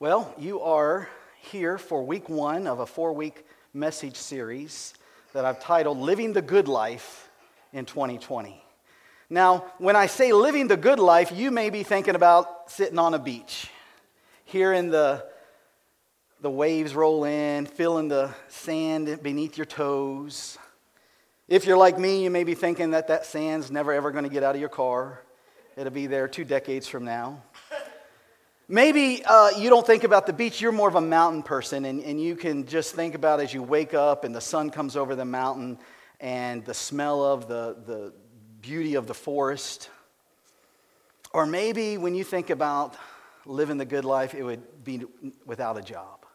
Well, you are here for week one of a four week message series that I've titled Living the Good Life in 2020. Now, when I say living the good life, you may be thinking about sitting on a beach, hearing the, the waves roll in, feeling the sand beneath your toes. If you're like me, you may be thinking that that sand's never ever going to get out of your car. It'll be there two decades from now. Maybe uh, you don't think about the beach, you're more of a mountain person, and, and you can just think about as you wake up and the sun comes over the mountain and the smell of the, the beauty of the forest. Or maybe when you think about living the good life, it would be without a job.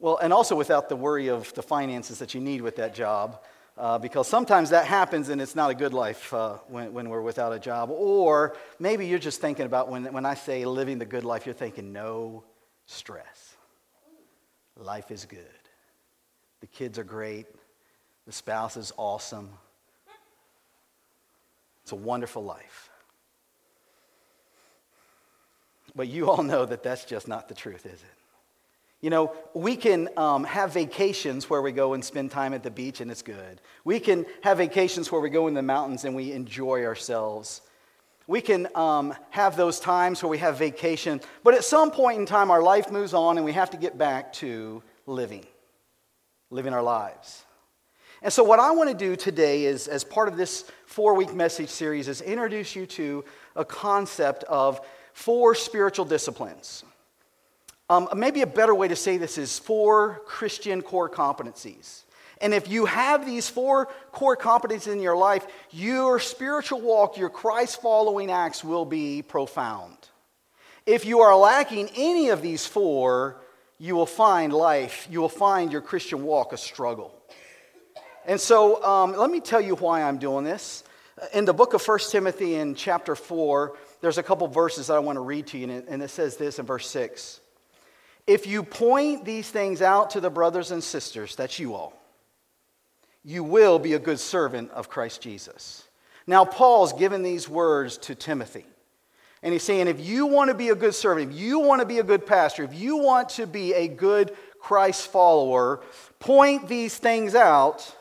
Well, and also without the worry of the finances that you need with that job. Uh, because sometimes that happens and it's not a good life uh, when, when we're without a job. Or maybe you're just thinking about when, when I say living the good life, you're thinking no stress. Life is good. The kids are great. The spouse is awesome. It's a wonderful life. But you all know that that's just not the truth, is it? You know, we can um, have vacations where we go and spend time at the beach and it's good. We can have vacations where we go in the mountains and we enjoy ourselves. We can um, have those times where we have vacation, but at some point in time, our life moves on and we have to get back to living, living our lives. And so, what I want to do today is, as part of this four week message series, is introduce you to a concept of four spiritual disciplines. Um, maybe a better way to say this is four Christian core competencies. And if you have these four core competencies in your life, your spiritual walk, your Christ following acts will be profound. If you are lacking any of these four, you will find life, you will find your Christian walk a struggle. And so um, let me tell you why I'm doing this. In the book of 1 Timothy, in chapter 4, there's a couple verses that I want to read to you, and it says this in verse 6. If you point these things out to the brothers and sisters, that's you all, you will be a good servant of Christ Jesus. Now, Paul's given these words to Timothy. And he's saying, if you want to be a good servant, if you want to be a good pastor, if you want to be a good Christ follower, point these things out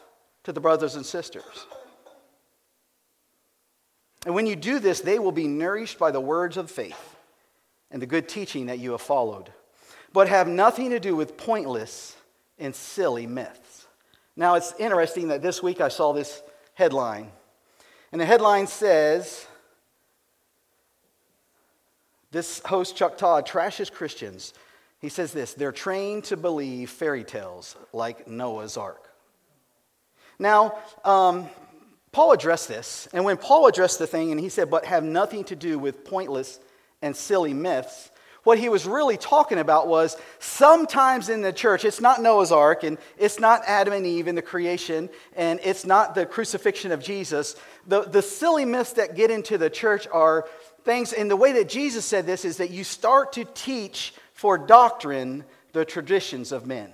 to the brothers and sisters. And when you do this, they will be nourished by the words of faith and the good teaching that you have followed but have nothing to do with pointless and silly myths. Now, it's interesting that this week I saw this headline. And the headline says This host, Chuck Todd, trashes Christians. He says this they're trained to believe fairy tales like Noah's Ark. Now, um, Paul addressed this, and when Paul addressed the thing and he said, but have nothing to do with pointless and silly myths, what he was really talking about was sometimes in the church, it's not Noah's Ark, and it's not Adam and Eve in the creation, and it's not the crucifixion of Jesus. The, the silly myths that get into the church are things, and the way that Jesus said this is that you start to teach for doctrine the traditions of men.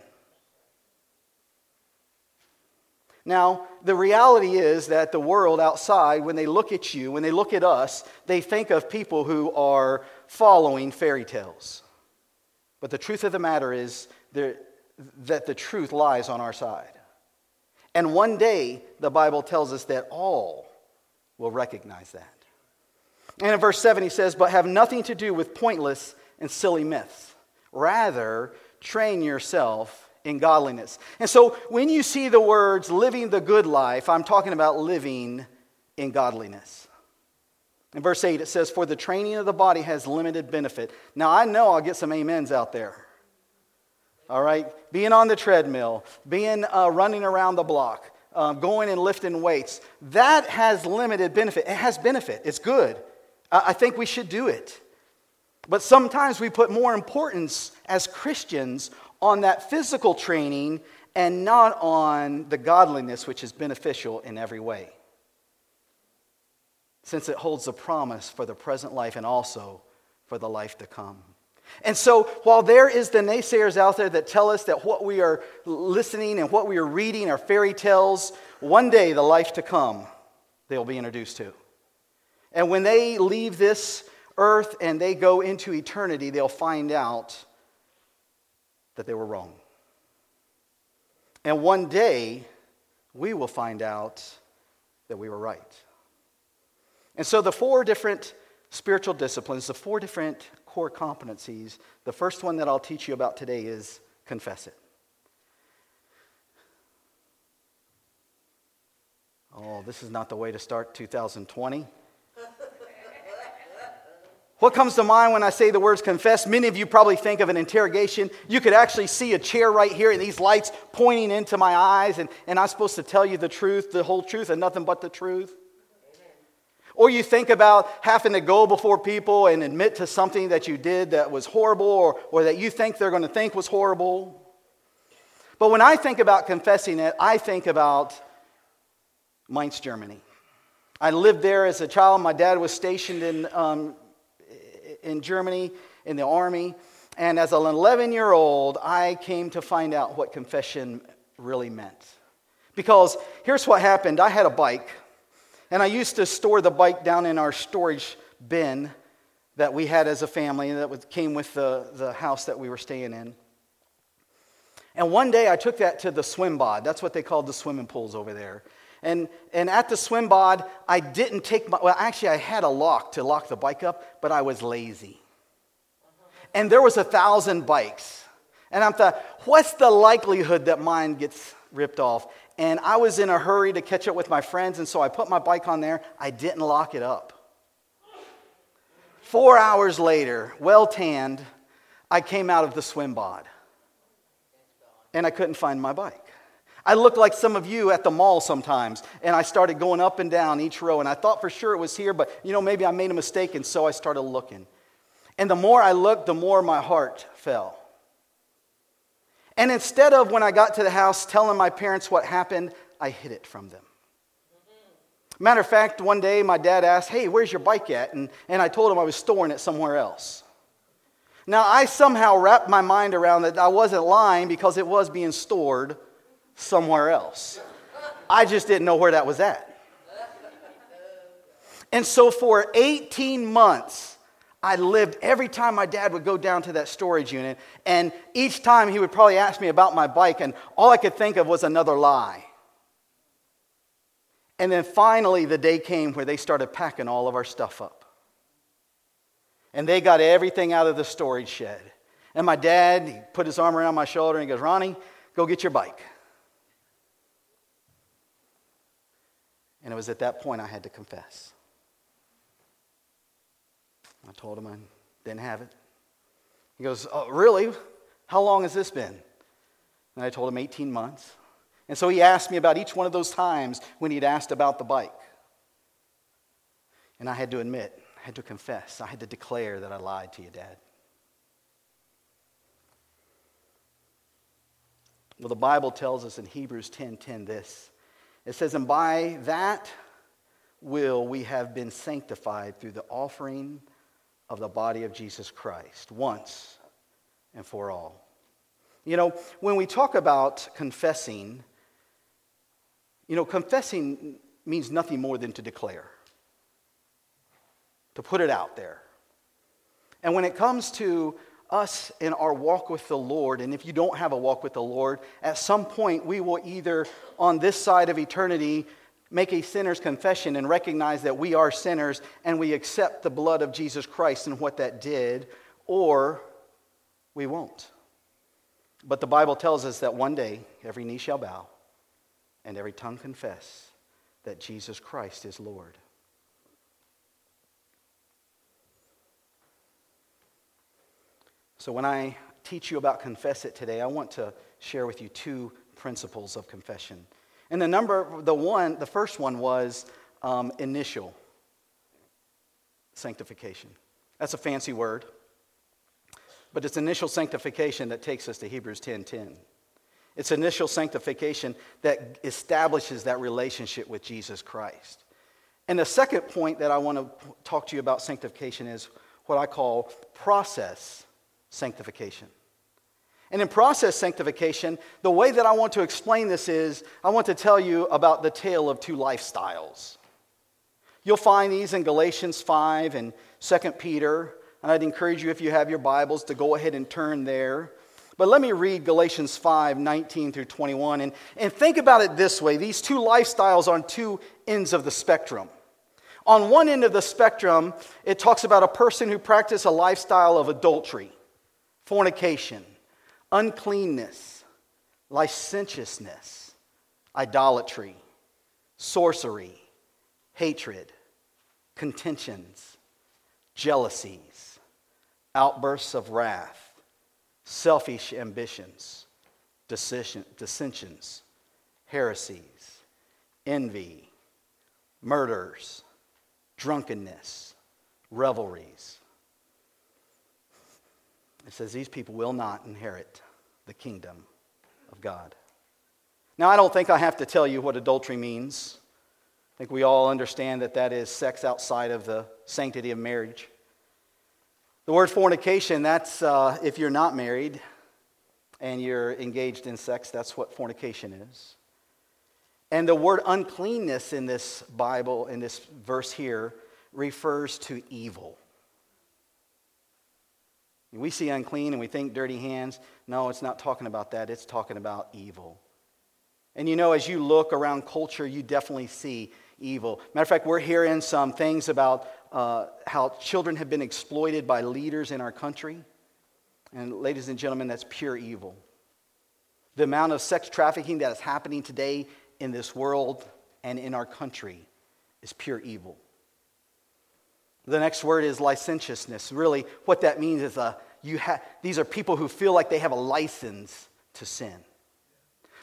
Now, the reality is that the world outside, when they look at you, when they look at us, they think of people who are following fairy tales. But the truth of the matter is that the truth lies on our side. And one day, the Bible tells us that all will recognize that. And in verse 7, he says, But have nothing to do with pointless and silly myths. Rather, train yourself in godliness. And so when you see the words living the good life, I'm talking about living in godliness. In verse 8, it says, For the training of the body has limited benefit. Now, I know I'll get some amens out there. All right? Being on the treadmill, being uh, running around the block, um, going and lifting weights. That has limited benefit. It has benefit, it's good. I, I think we should do it. But sometimes we put more importance as Christians on that physical training and not on the godliness which is beneficial in every way. Since it holds a promise for the present life and also for the life to come. And so, while there is the naysayers out there that tell us that what we are listening and what we are reading are fairy tales, one day the life to come they'll be introduced to. And when they leave this earth and they go into eternity, they'll find out that they were wrong. And one day, we will find out that we were right. And so, the four different spiritual disciplines, the four different core competencies, the first one that I'll teach you about today is confess it. Oh, this is not the way to start 2020. What comes to mind when I say the words confess? Many of you probably think of an interrogation. You could actually see a chair right here and these lights pointing into my eyes, and, and I'm supposed to tell you the truth, the whole truth, and nothing but the truth. Or you think about having to go before people and admit to something that you did that was horrible or, or that you think they're going to think was horrible. But when I think about confessing it, I think about Mainz, Germany. I lived there as a child. My dad was stationed in, um, in Germany in the army. And as an 11 year old, I came to find out what confession really meant. Because here's what happened I had a bike and I used to store the bike down in our storage bin that we had as a family that came with the, the house that we were staying in. And one day I took that to the swim bod. That's what they called the swimming pools over there. And, and at the swim bod, I didn't take my, well, actually, I had a lock to lock the bike up, but I was lazy. And there was a thousand bikes. And I thought, what's the likelihood that mine gets ripped off? And I was in a hurry to catch up with my friends, and so I put my bike on there. I didn't lock it up. Four hours later, well tanned, I came out of the swim bod, and I couldn't find my bike. I looked like some of you at the mall sometimes, and I started going up and down each row, and I thought for sure it was here, but you know, maybe I made a mistake, and so I started looking. And the more I looked, the more my heart fell. And instead of when I got to the house telling my parents what happened, I hid it from them. Matter of fact, one day my dad asked, Hey, where's your bike at? And, and I told him I was storing it somewhere else. Now, I somehow wrapped my mind around that I wasn't lying because it was being stored somewhere else. I just didn't know where that was at. And so for 18 months, I lived every time my dad would go down to that storage unit, and each time he would probably ask me about my bike, and all I could think of was another lie. And then finally, the day came where they started packing all of our stuff up. And they got everything out of the storage shed. And my dad, he put his arm around my shoulder and he goes, Ronnie, go get your bike. And it was at that point I had to confess. I told him I didn't have it. He goes, Oh, really? How long has this been? And I told him 18 months. And so he asked me about each one of those times when he'd asked about the bike. And I had to admit, I had to confess, I had to declare that I lied to you, Dad. Well, the Bible tells us in Hebrews 10 10 this. It says, And by that will we have been sanctified through the offering of the body of Jesus Christ once and for all. You know, when we talk about confessing, you know, confessing means nothing more than to declare, to put it out there. And when it comes to us in our walk with the Lord, and if you don't have a walk with the Lord, at some point we will either on this side of eternity make a sinner's confession and recognize that we are sinners and we accept the blood of Jesus Christ and what that did, or we won't. But the Bible tells us that one day every knee shall bow and every tongue confess that Jesus Christ is Lord. So, when I teach you about confess it today, I want to share with you two principles of confession. And the number, the one, the first one was um, initial sanctification. That's a fancy word, but it's initial sanctification that takes us to Hebrews 10:10. 10, 10. It's initial sanctification that establishes that relationship with Jesus Christ. And the second point that I want to talk to you about sanctification is what I call process sanctification. And in process sanctification, the way that I want to explain this is I want to tell you about the tale of two lifestyles. You'll find these in Galatians 5 and 2 Peter, and I'd encourage you, if you have your Bibles, to go ahead and turn there. But let me read Galatians 5 19 through 21. And, and think about it this way these two lifestyles are on two ends of the spectrum. On one end of the spectrum, it talks about a person who practices a lifestyle of adultery, fornication, uncleanness, licentiousness, idolatry, sorcery, hatred, contentions, jealousies, outbursts of wrath, selfish ambitions, dissensions, heresies, envy, murders, drunkenness, revelries. It says these people will not inherit the kingdom of God. Now, I don't think I have to tell you what adultery means. I think we all understand that that is sex outside of the sanctity of marriage. The word fornication, that's uh, if you're not married and you're engaged in sex, that's what fornication is. And the word uncleanness in this Bible, in this verse here, refers to evil. We see unclean and we think dirty hands. No, it's not talking about that. It's talking about evil. And you know, as you look around culture, you definitely see evil. Matter of fact, we're hearing some things about uh, how children have been exploited by leaders in our country. And, ladies and gentlemen, that's pure evil. The amount of sex trafficking that is happening today in this world and in our country is pure evil. The next word is licentiousness. Really, what that means is uh, you ha- these are people who feel like they have a license to sin.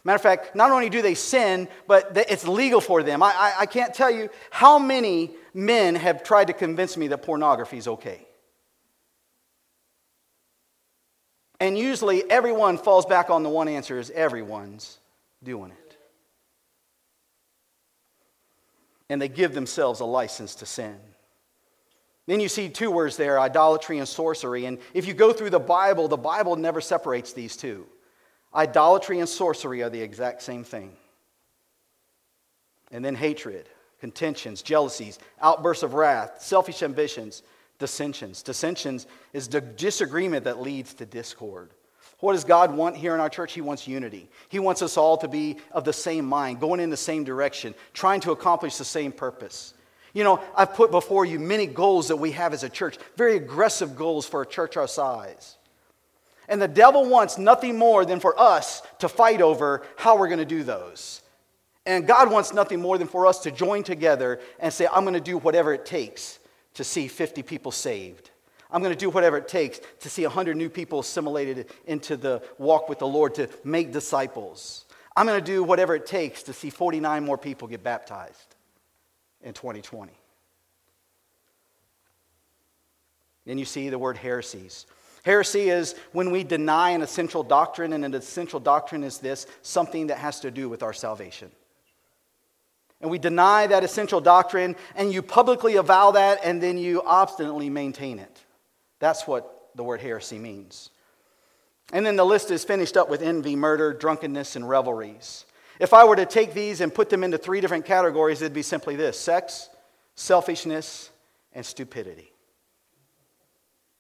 Matter of fact, not only do they sin, but it's legal for them. I, I, I can't tell you how many men have tried to convince me that pornography is okay. And usually everyone falls back on the one answer is everyone's doing it. And they give themselves a license to sin. Then you see two words there idolatry and sorcery. And if you go through the Bible, the Bible never separates these two. Idolatry and sorcery are the exact same thing. And then hatred, contentions, jealousies, outbursts of wrath, selfish ambitions, dissensions. Dissensions is the disagreement that leads to discord. What does God want here in our church? He wants unity. He wants us all to be of the same mind, going in the same direction, trying to accomplish the same purpose. You know, I've put before you many goals that we have as a church, very aggressive goals for a church our size. And the devil wants nothing more than for us to fight over how we're going to do those. And God wants nothing more than for us to join together and say, I'm going to do whatever it takes to see 50 people saved. I'm going to do whatever it takes to see 100 new people assimilated into the walk with the Lord to make disciples. I'm going to do whatever it takes to see 49 more people get baptized in 2020. Then you see the word heresies. Heresy is when we deny an essential doctrine, and an essential doctrine is this something that has to do with our salvation. And we deny that essential doctrine, and you publicly avow that, and then you obstinately maintain it. That's what the word heresy means. And then the list is finished up with envy, murder, drunkenness, and revelries. If I were to take these and put them into three different categories, it'd be simply this sex, selfishness, and stupidity.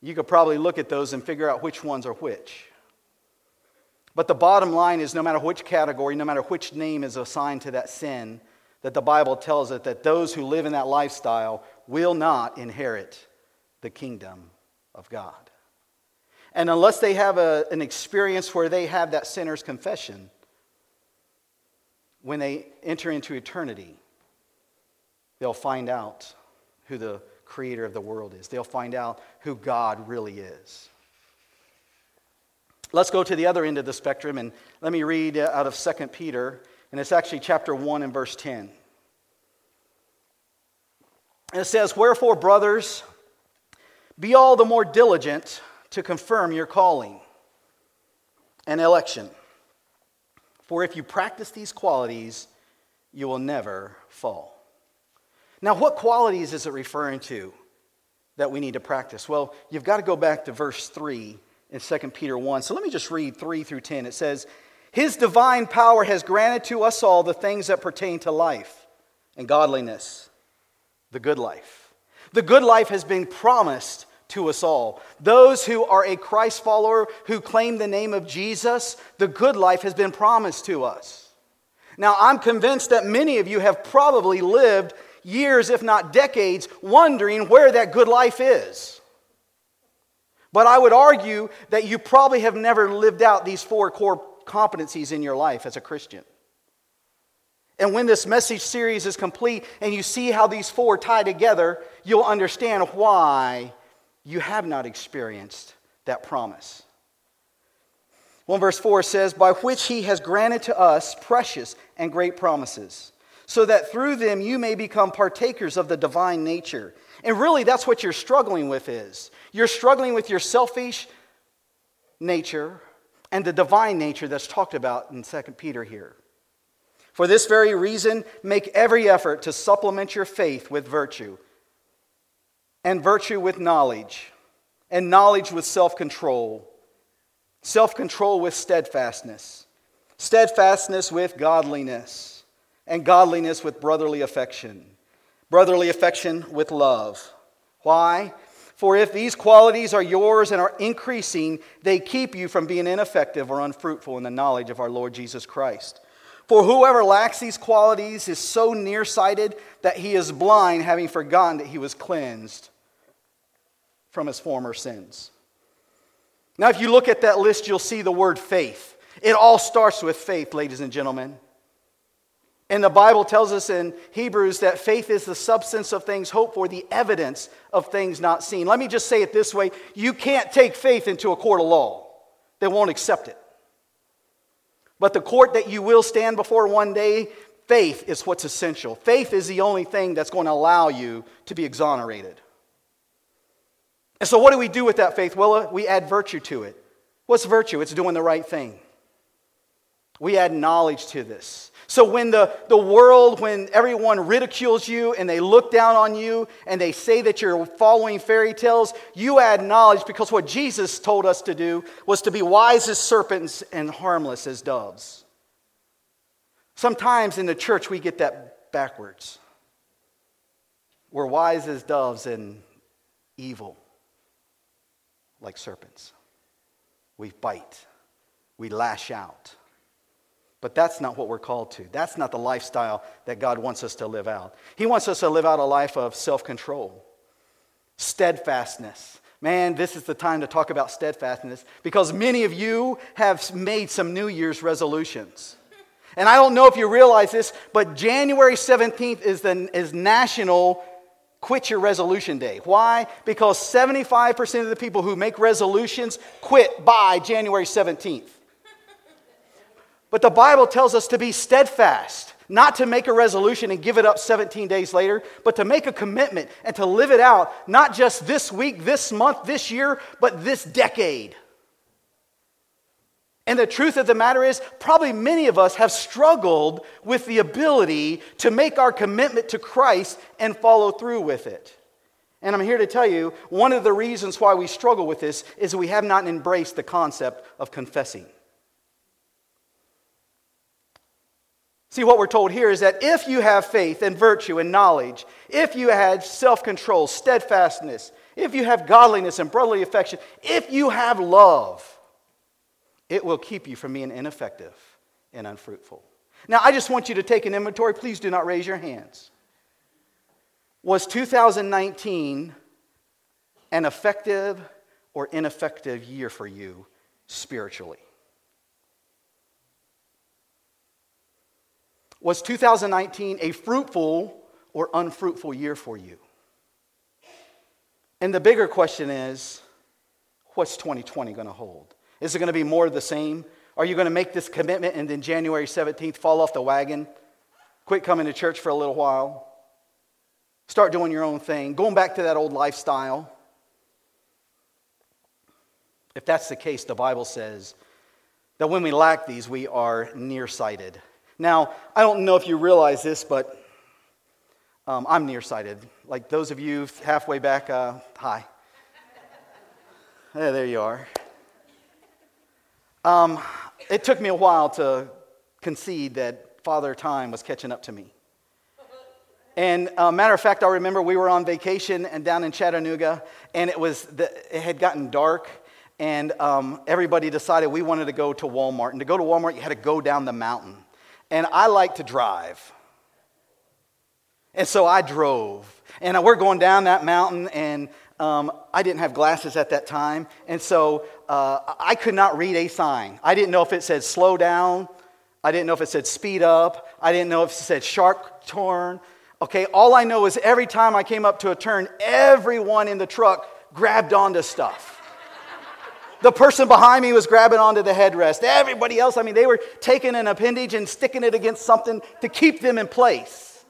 You could probably look at those and figure out which ones are which. But the bottom line is no matter which category, no matter which name is assigned to that sin, that the Bible tells us that those who live in that lifestyle will not inherit the kingdom of God. And unless they have a, an experience where they have that sinner's confession, when they enter into eternity, they'll find out who the creator of the world is. They'll find out who God really is. Let's go to the other end of the spectrum and let me read uh, out of 2 Peter And it's actually chapter 1 and verse 10. And it says, Wherefore, brothers, be all the more diligent to confirm your calling and election. For if you practice these qualities, you will never fall. Now, what qualities is it referring to that we need to practice? Well, you've got to go back to verse 3 in 2 Peter 1. So let me just read 3 through 10. It says, His divine power has granted to us all the things that pertain to life and godliness, the good life. The good life has been promised to us all. Those who are a Christ follower who claim the name of Jesus, the good life has been promised to us. Now, I'm convinced that many of you have probably lived years, if not decades, wondering where that good life is. But I would argue that you probably have never lived out these four core competencies in your life as a Christian. And when this message series is complete and you see how these four tie together, you'll understand why you have not experienced that promise. 1 verse 4 says, By which he has granted to us precious and great promises, so that through them you may become partakers of the divine nature. And really, that's what you're struggling with is. You're struggling with your selfish nature and the divine nature that's talked about in 2 Peter here. For this very reason, make every effort to supplement your faith with virtue and virtue with knowledge, and knowledge with self control, self control with steadfastness, steadfastness with godliness, and godliness with brotherly affection, brotherly affection with love. Why? For if these qualities are yours and are increasing, they keep you from being ineffective or unfruitful in the knowledge of our Lord Jesus Christ. For whoever lacks these qualities is so nearsighted that he is blind, having forgotten that he was cleansed from his former sins. Now, if you look at that list, you'll see the word faith. It all starts with faith, ladies and gentlemen. And the Bible tells us in Hebrews that faith is the substance of things hoped for, the evidence of things not seen. Let me just say it this way you can't take faith into a court of law, they won't accept it. But the court that you will stand before one day, faith is what's essential. Faith is the only thing that's going to allow you to be exonerated. And so, what do we do with that faith? Well, uh, we add virtue to it. What's virtue? It's doing the right thing. We add knowledge to this. So, when the, the world, when everyone ridicules you and they look down on you and they say that you're following fairy tales, you add knowledge because what Jesus told us to do was to be wise as serpents and harmless as doves. Sometimes in the church, we get that backwards. We're wise as doves and evil like serpents. We bite, we lash out. But that's not what we're called to. That's not the lifestyle that God wants us to live out. He wants us to live out a life of self control, steadfastness. Man, this is the time to talk about steadfastness because many of you have made some New Year's resolutions. And I don't know if you realize this, but January 17th is, the, is National quit your resolution day. Why? Because 75% of the people who make resolutions quit by January 17th. But the Bible tells us to be steadfast, not to make a resolution and give it up 17 days later, but to make a commitment and to live it out, not just this week, this month, this year, but this decade. And the truth of the matter is, probably many of us have struggled with the ability to make our commitment to Christ and follow through with it. And I'm here to tell you one of the reasons why we struggle with this is we have not embraced the concept of confessing. See, what we're told here is that if you have faith and virtue and knowledge, if you have self control, steadfastness, if you have godliness and brotherly affection, if you have love, it will keep you from being ineffective and unfruitful. Now, I just want you to take an inventory. Please do not raise your hands. Was 2019 an effective or ineffective year for you spiritually? Was 2019 a fruitful or unfruitful year for you? And the bigger question is what's 2020 going to hold? Is it going to be more of the same? Are you going to make this commitment and then January 17th fall off the wagon? Quit coming to church for a little while? Start doing your own thing, going back to that old lifestyle? If that's the case, the Bible says that when we lack these, we are nearsighted. Now, I don't know if you realize this, but um, I'm nearsighted. Like those of you halfway back, uh, hi. there you are. Um, it took me a while to concede that Father Time was catching up to me. And uh, matter of fact, I remember we were on vacation and down in Chattanooga, and it was the, it had gotten dark, and um, everybody decided we wanted to go to Walmart. And to go to Walmart, you had to go down the mountain. And I like to drive. And so I drove. And we're going down that mountain, and um, I didn't have glasses at that time. And so uh, I could not read a sign. I didn't know if it said slow down. I didn't know if it said speed up. I didn't know if it said sharp turn. Okay, all I know is every time I came up to a turn, everyone in the truck grabbed onto stuff. The person behind me was grabbing onto the headrest. Everybody else, I mean, they were taking an appendage and sticking it against something to keep them in place.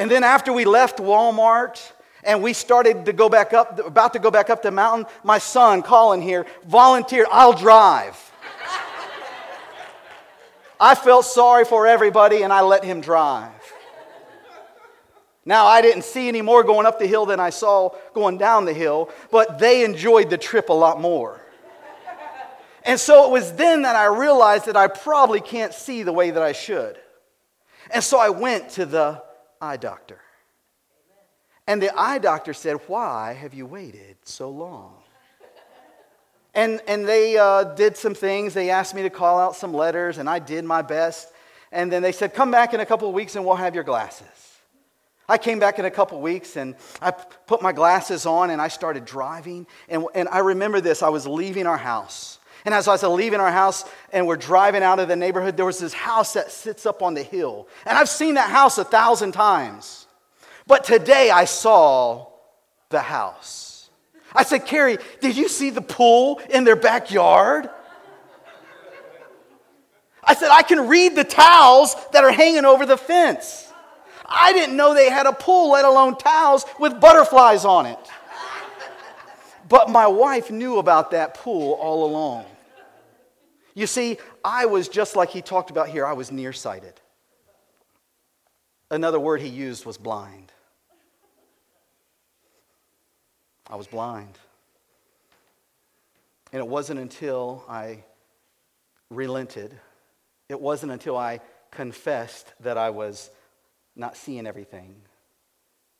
And then after we left Walmart and we started to go back up, about to go back up the mountain, my son, Colin here, volunteered, I'll drive. I felt sorry for everybody and I let him drive. Now, I didn't see any more going up the hill than I saw going down the hill, but they enjoyed the trip a lot more. And so it was then that I realized that I probably can't see the way that I should. And so I went to the eye doctor. And the eye doctor said, Why have you waited so long? And, and they uh, did some things. They asked me to call out some letters, and I did my best. And then they said, Come back in a couple of weeks and we'll have your glasses. I came back in a couple of weeks and I put my glasses on and I started driving. And, and I remember this I was leaving our house. And as I was leaving our house and we're driving out of the neighborhood, there was this house that sits up on the hill. And I've seen that house a thousand times. But today I saw the house. I said, Carrie, did you see the pool in their backyard? I said, I can read the towels that are hanging over the fence. I didn't know they had a pool, let alone towels with butterflies on it. But my wife knew about that pool all along. You see, I was just like he talked about here, I was nearsighted. Another word he used was blind. I was blind. And it wasn't until I relented, it wasn't until I confessed that I was not seeing everything,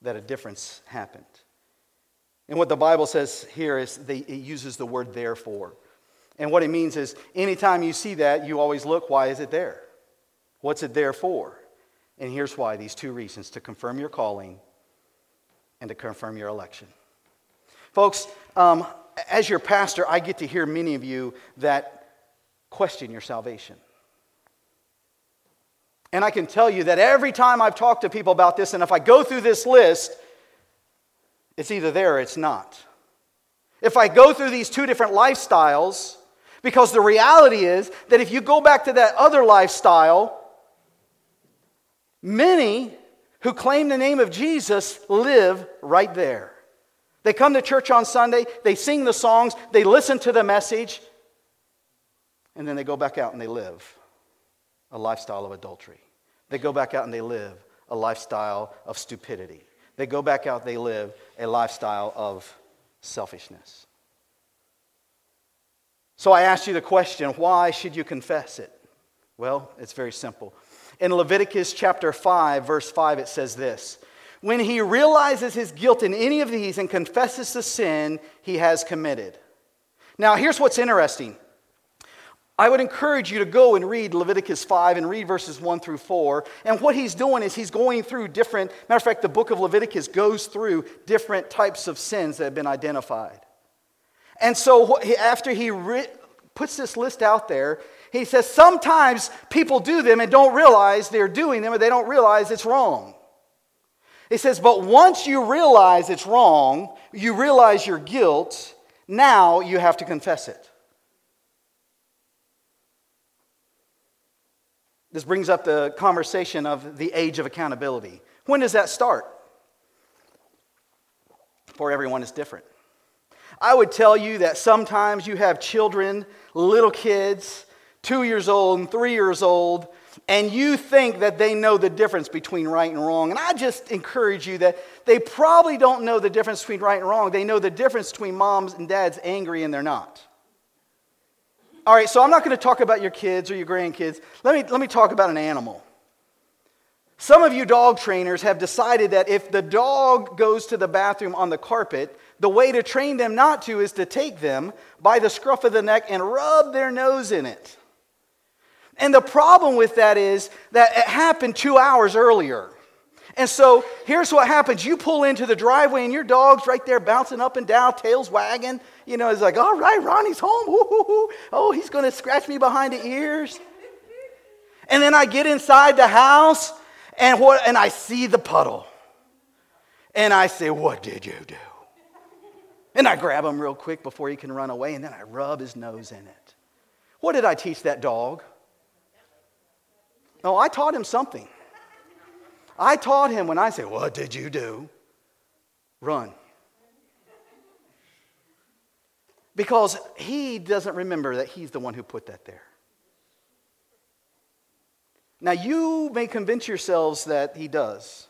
that a difference happened. And what the Bible says here is they, it uses the word therefore. And what it means is anytime you see that, you always look, why is it there? What's it there for? And here's why these two reasons to confirm your calling and to confirm your election. Folks, um, as your pastor, I get to hear many of you that question your salvation. And I can tell you that every time I've talked to people about this, and if I go through this list, it's either there or it's not. If I go through these two different lifestyles, because the reality is that if you go back to that other lifestyle, many who claim the name of Jesus live right there. They come to church on Sunday, they sing the songs, they listen to the message, and then they go back out and they live a lifestyle of adultery. They go back out and they live a lifestyle of stupidity. They go back out, they live a lifestyle of selfishness. So I ask you the question why should you confess it? Well, it's very simple. In Leviticus chapter 5, verse 5, it says this When he realizes his guilt in any of these and confesses the sin he has committed. Now, here's what's interesting I would encourage you to go and read Leviticus 5 and read verses 1 through 4. And what he's doing is he's going through different, matter of fact, the book of Leviticus goes through different types of sins that have been identified. And so after he re- puts this list out there, he says sometimes people do them and don't realize they're doing them or they don't realize it's wrong. It says, But once you realize it's wrong, you realize your guilt, now you have to confess it. This brings up the conversation of the age of accountability. When does that start? For everyone is different. I would tell you that sometimes you have children, little kids, two years old and three years old, and you think that they know the difference between right and wrong. And I just encourage you that they probably don't know the difference between right and wrong. They know the difference between moms and dads angry and they're not. All right, so I'm not going to talk about your kids or your grandkids. Let me, let me talk about an animal. Some of you dog trainers have decided that if the dog goes to the bathroom on the carpet, the way to train them not to is to take them by the scruff of the neck and rub their nose in it. And the problem with that is that it happened two hours earlier. And so here's what happens you pull into the driveway, and your dog's right there bouncing up and down, tails wagging. You know, it's like, all right, Ronnie's home. Oh, he's going to scratch me behind the ears. And then I get inside the house, and, what, and I see the puddle. And I say, What did you do? And I grab him real quick before he can run away, and then I rub his nose in it. What did I teach that dog? No, I taught him something. I taught him when I say, What did you do? Run. Because he doesn't remember that he's the one who put that there. Now, you may convince yourselves that he does.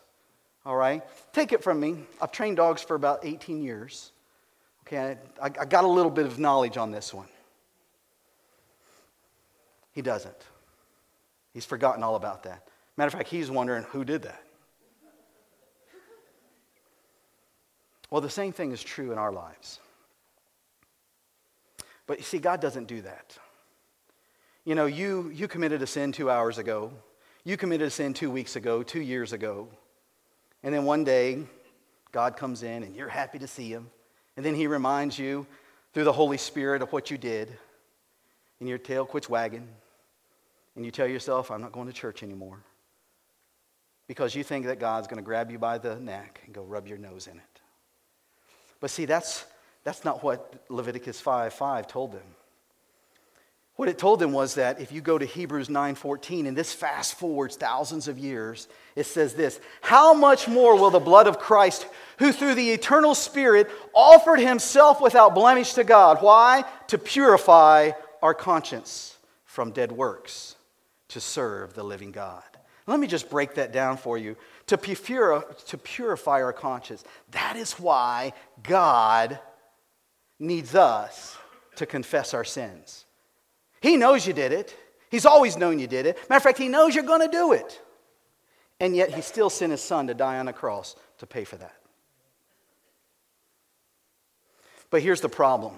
All right? Take it from me. I've trained dogs for about 18 years. Okay, I, I got a little bit of knowledge on this one. He doesn't. He's forgotten all about that. Matter of fact, he's wondering who did that. Well, the same thing is true in our lives. But you see, God doesn't do that. You know, you, you committed a sin two hours ago. You committed a sin two weeks ago, two years ago. And then one day, God comes in and you're happy to see him. And then he reminds you through the Holy Spirit of what you did. And your tail quits wagging and you tell yourself, I'm not going to church anymore because you think that God's going to grab you by the neck and go rub your nose in it. But see, that's, that's not what Leviticus 5 5 told them. What it told them was that if you go to Hebrews 9:14 and this fast forwards thousands of years, it says this, how much more will the blood of Christ who through the eternal spirit offered himself without blemish to God, why? To purify our conscience from dead works to serve the living God. Let me just break that down for you. To, purify, to purify our conscience. That is why God needs us to confess our sins. He knows you did it. He's always known you did it. Matter of fact, He knows you're going to do it. And yet, He still sent His Son to die on a cross to pay for that. But here's the problem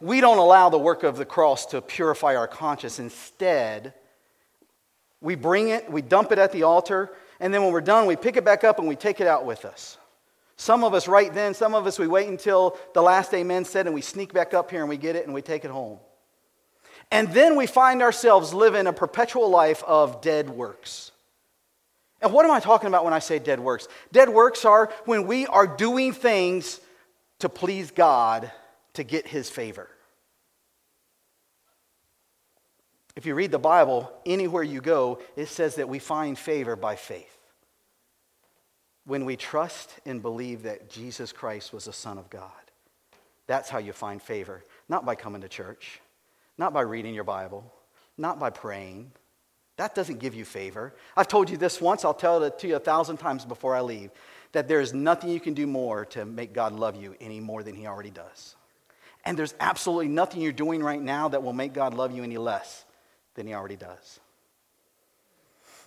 we don't allow the work of the cross to purify our conscience. Instead, we bring it, we dump it at the altar, and then when we're done, we pick it back up and we take it out with us. Some of us right then, some of us we wait until the last amen said and we sneak back up here and we get it and we take it home. And then we find ourselves living a perpetual life of dead works. And what am I talking about when I say dead works? Dead works are when we are doing things to please God to get his favor. If you read the Bible, anywhere you go, it says that we find favor by faith. When we trust and believe that Jesus Christ was the Son of God. That's how you find favor. Not by coming to church, not by reading your Bible, not by praying. That doesn't give you favor. I've told you this once, I'll tell it to you a thousand times before I leave that there is nothing you can do more to make God love you any more than He already does. And there's absolutely nothing you're doing right now that will make God love you any less than he already does.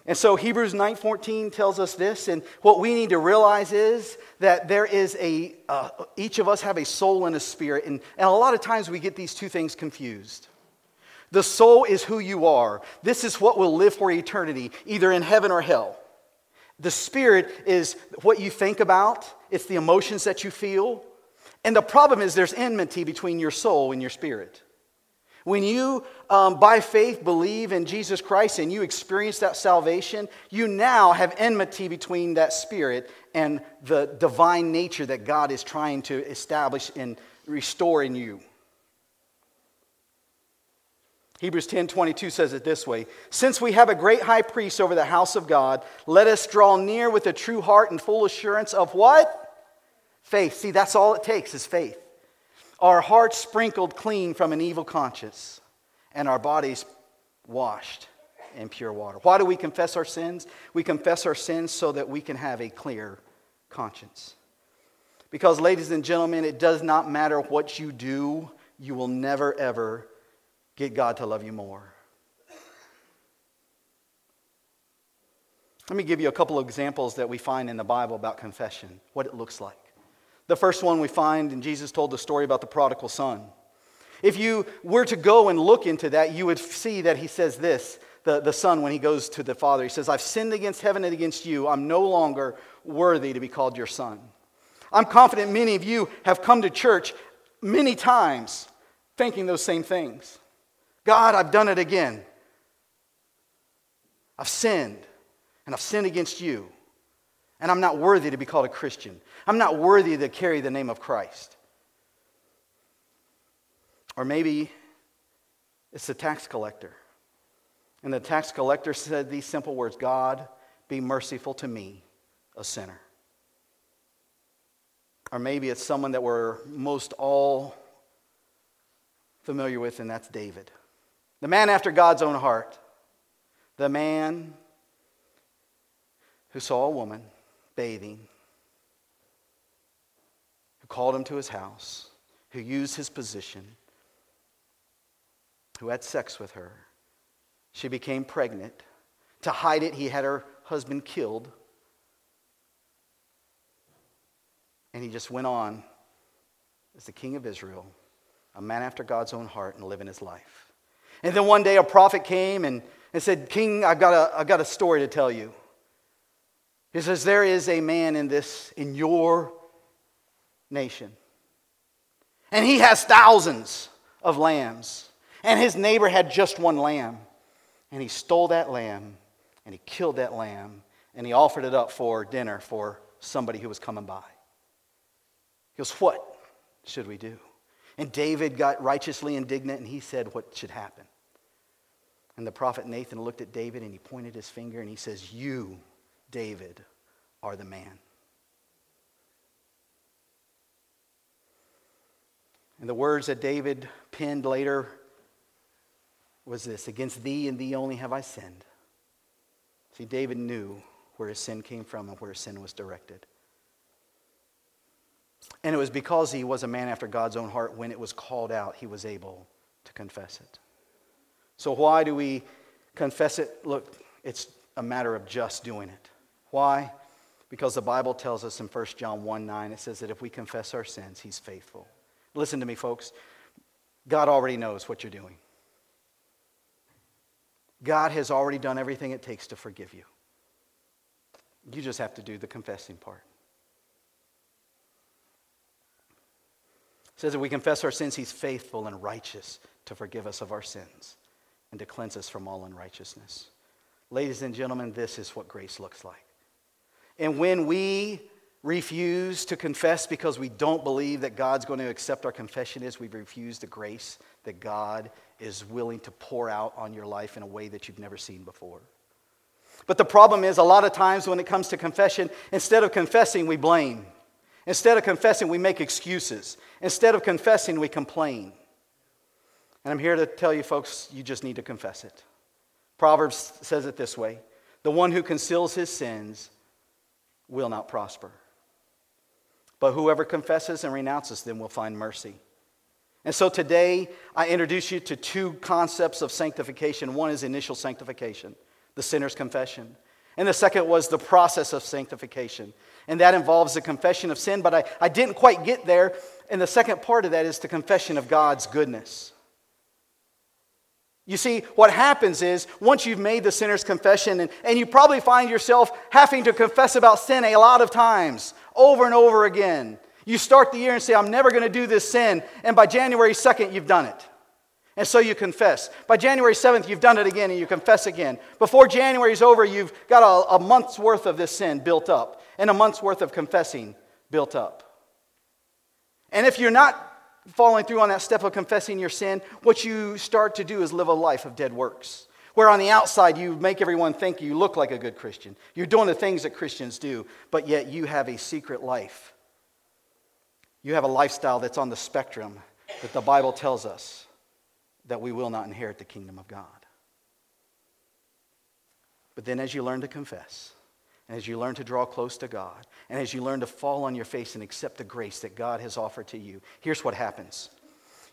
And so Hebrews 9:14 tells us this and what we need to realize is that there is a uh, each of us have a soul and a spirit and, and a lot of times we get these two things confused. The soul is who you are. This is what will live for eternity, either in heaven or hell. The spirit is what you think about, it's the emotions that you feel. And the problem is there's enmity between your soul and your spirit. When you, um, by faith, believe in Jesus Christ and you experience that salvation, you now have enmity between that spirit and the divine nature that God is trying to establish and restore in you. Hebrews 10 22 says it this way Since we have a great high priest over the house of God, let us draw near with a true heart and full assurance of what? Faith. See, that's all it takes is faith. Our hearts sprinkled clean from an evil conscience, and our bodies washed in pure water. Why do we confess our sins? We confess our sins so that we can have a clear conscience. Because, ladies and gentlemen, it does not matter what you do, you will never, ever get God to love you more. Let me give you a couple of examples that we find in the Bible about confession, what it looks like. The first one we find, and Jesus told the story about the prodigal son. If you were to go and look into that, you would see that he says this the, the son, when he goes to the father, he says, I've sinned against heaven and against you. I'm no longer worthy to be called your son. I'm confident many of you have come to church many times thinking those same things. God, I've done it again. I've sinned, and I've sinned against you, and I'm not worthy to be called a Christian. I'm not worthy to carry the name of Christ. Or maybe it's the tax collector. And the tax collector said these simple words God, be merciful to me, a sinner. Or maybe it's someone that we're most all familiar with, and that's David. The man after God's own heart. The man who saw a woman bathing, who called him to his house, who used his position, who had sex with her. She became pregnant. To hide it, he had her husband killed. And he just went on as the king of Israel, a man after God's own heart, and living his life. And then one day a prophet came and, and said, King, I've got, a, I've got a story to tell you. He says, There is a man in this, in your nation. And he has thousands of lambs. And his neighbor had just one lamb. And he stole that lamb and he killed that lamb and he offered it up for dinner for somebody who was coming by. He goes, What should we do? And David got righteously indignant and he said what should happen. And the prophet Nathan looked at David and he pointed his finger and he says, You, David, are the man. And the words that David penned later was this Against thee and thee only have I sinned. See, David knew where his sin came from and where his sin was directed. And it was because he was a man after God's own heart, when it was called out, he was able to confess it. So, why do we confess it? Look, it's a matter of just doing it. Why? Because the Bible tells us in 1 John 1 9, it says that if we confess our sins, he's faithful. Listen to me, folks. God already knows what you're doing. God has already done everything it takes to forgive you. You just have to do the confessing part. It says that we confess our sins, he's faithful and righteous to forgive us of our sins and to cleanse us from all unrighteousness. Ladies and gentlemen, this is what grace looks like. And when we refuse to confess because we don't believe that God's going to accept our confession is we refuse the grace that God is willing to pour out on your life in a way that you've never seen before. But the problem is, a lot of times when it comes to confession, instead of confessing, we blame. Instead of confessing, we make excuses. Instead of confessing, we complain. And I'm here to tell you, folks, you just need to confess it. Proverbs says it this way The one who conceals his sins will not prosper. But whoever confesses and renounces them will find mercy. And so today, I introduce you to two concepts of sanctification. One is initial sanctification, the sinner's confession. And the second was the process of sanctification. And that involves the confession of sin, but I, I didn't quite get there. And the second part of that is the confession of God's goodness. You see, what happens is once you've made the sinner's confession, and, and you probably find yourself having to confess about sin a lot of times, over and over again. You start the year and say, I'm never going to do this sin. And by January 2nd, you've done it. And so you confess. By January 7th, you've done it again and you confess again. Before January is over, you've got a, a month's worth of this sin built up and a month's worth of confessing built up. And if you're not following through on that step of confessing your sin, what you start to do is live a life of dead works. Where on the outside you make everyone think you look like a good Christian. You're doing the things that Christians do, but yet you have a secret life. You have a lifestyle that's on the spectrum that the Bible tells us that we will not inherit the kingdom of God. But then as you learn to confess, and as you learn to draw close to God, and as you learn to fall on your face and accept the grace that God has offered to you, here's what happens.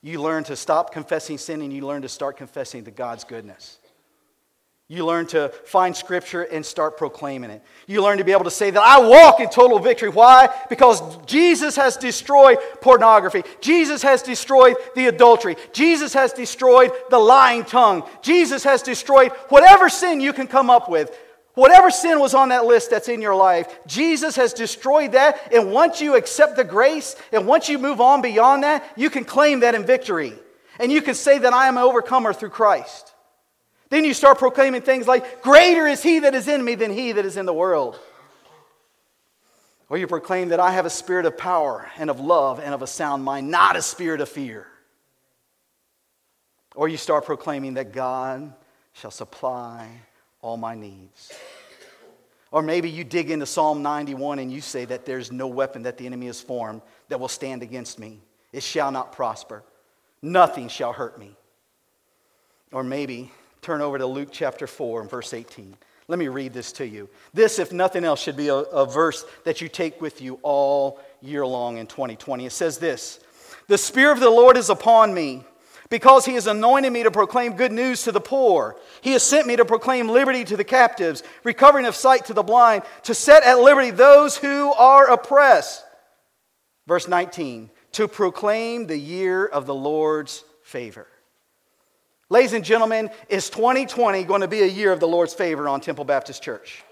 You learn to stop confessing sin and you learn to start confessing the God's goodness. You learn to find scripture and start proclaiming it. You learn to be able to say that I walk in total victory. Why? Because Jesus has destroyed pornography. Jesus has destroyed the adultery. Jesus has destroyed the lying tongue. Jesus has destroyed whatever sin you can come up with. Whatever sin was on that list that's in your life, Jesus has destroyed that. And once you accept the grace and once you move on beyond that, you can claim that in victory. And you can say that I am an overcomer through Christ. Then you start proclaiming things like, Greater is he that is in me than he that is in the world. Or you proclaim that I have a spirit of power and of love and of a sound mind, not a spirit of fear. Or you start proclaiming that God shall supply all my needs. Or maybe you dig into Psalm 91 and you say that there's no weapon that the enemy has formed that will stand against me. It shall not prosper. Nothing shall hurt me. Or maybe turn over to Luke chapter 4 and verse 18. Let me read this to you. This, if nothing else, should be a, a, verse that you take with you all year long in 2020. It says this The Spirit of the Lord is upon me because he has anointed me to proclaim good news to the poor. He has sent me to proclaim liberty to the captives, recovering of sight to the blind, to set at liberty those who are oppressed. Verse 19 To proclaim the year of the Lord's favor. Ladies and gentlemen, is 2020 going to be a year of the Lord's favor on Temple Baptist Church?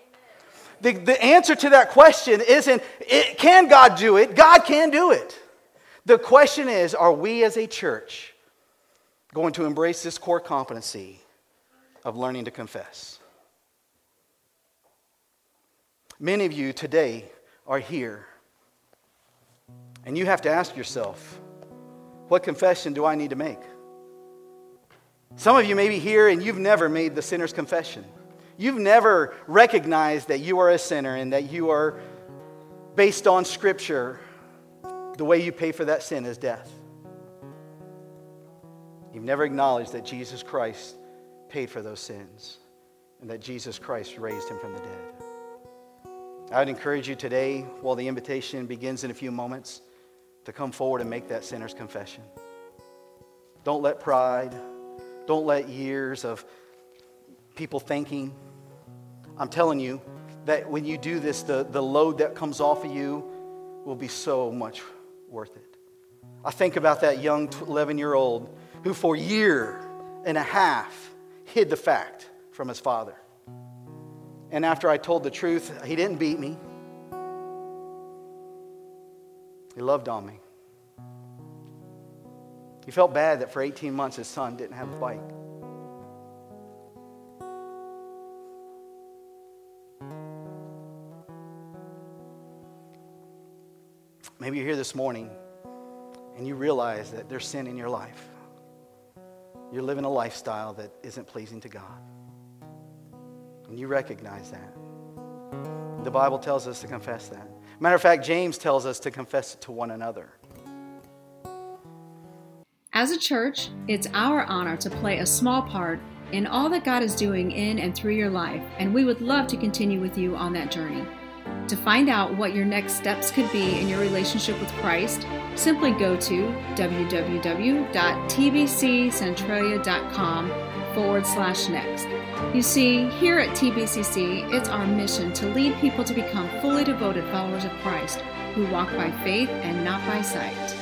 The, the answer to that question isn't, it, can God do it? God can do it. The question is, are we as a church going to embrace this core competency of learning to confess? Many of you today are here, and you have to ask yourself, what confession do I need to make? Some of you may be here and you've never made the sinner's confession. You've never recognized that you are a sinner and that you are, based on Scripture, the way you pay for that sin is death. You've never acknowledged that Jesus Christ paid for those sins and that Jesus Christ raised him from the dead. I would encourage you today, while the invitation begins in a few moments, to come forward and make that sinner's confession. Don't let pride, don't let years of people thinking. I'm telling you that when you do this, the, the load that comes off of you will be so much worth it. I think about that young 11 year old who, for a year and a half, hid the fact from his father. And after I told the truth, he didn't beat me, he loved on me. He felt bad that for 18 months his son didn't have a bike. Maybe you're here this morning and you realize that there's sin in your life. You're living a lifestyle that isn't pleasing to God. And you recognize that. The Bible tells us to confess that. Matter of fact, James tells us to confess it to one another. As a church, it's our honor to play a small part in all that God is doing in and through your life, and we would love to continue with you on that journey. To find out what your next steps could be in your relationship with Christ, simply go to www.tbccentralia.com forward slash next. You see, here at TBCC, it's our mission to lead people to become fully devoted followers of Christ who walk by faith and not by sight.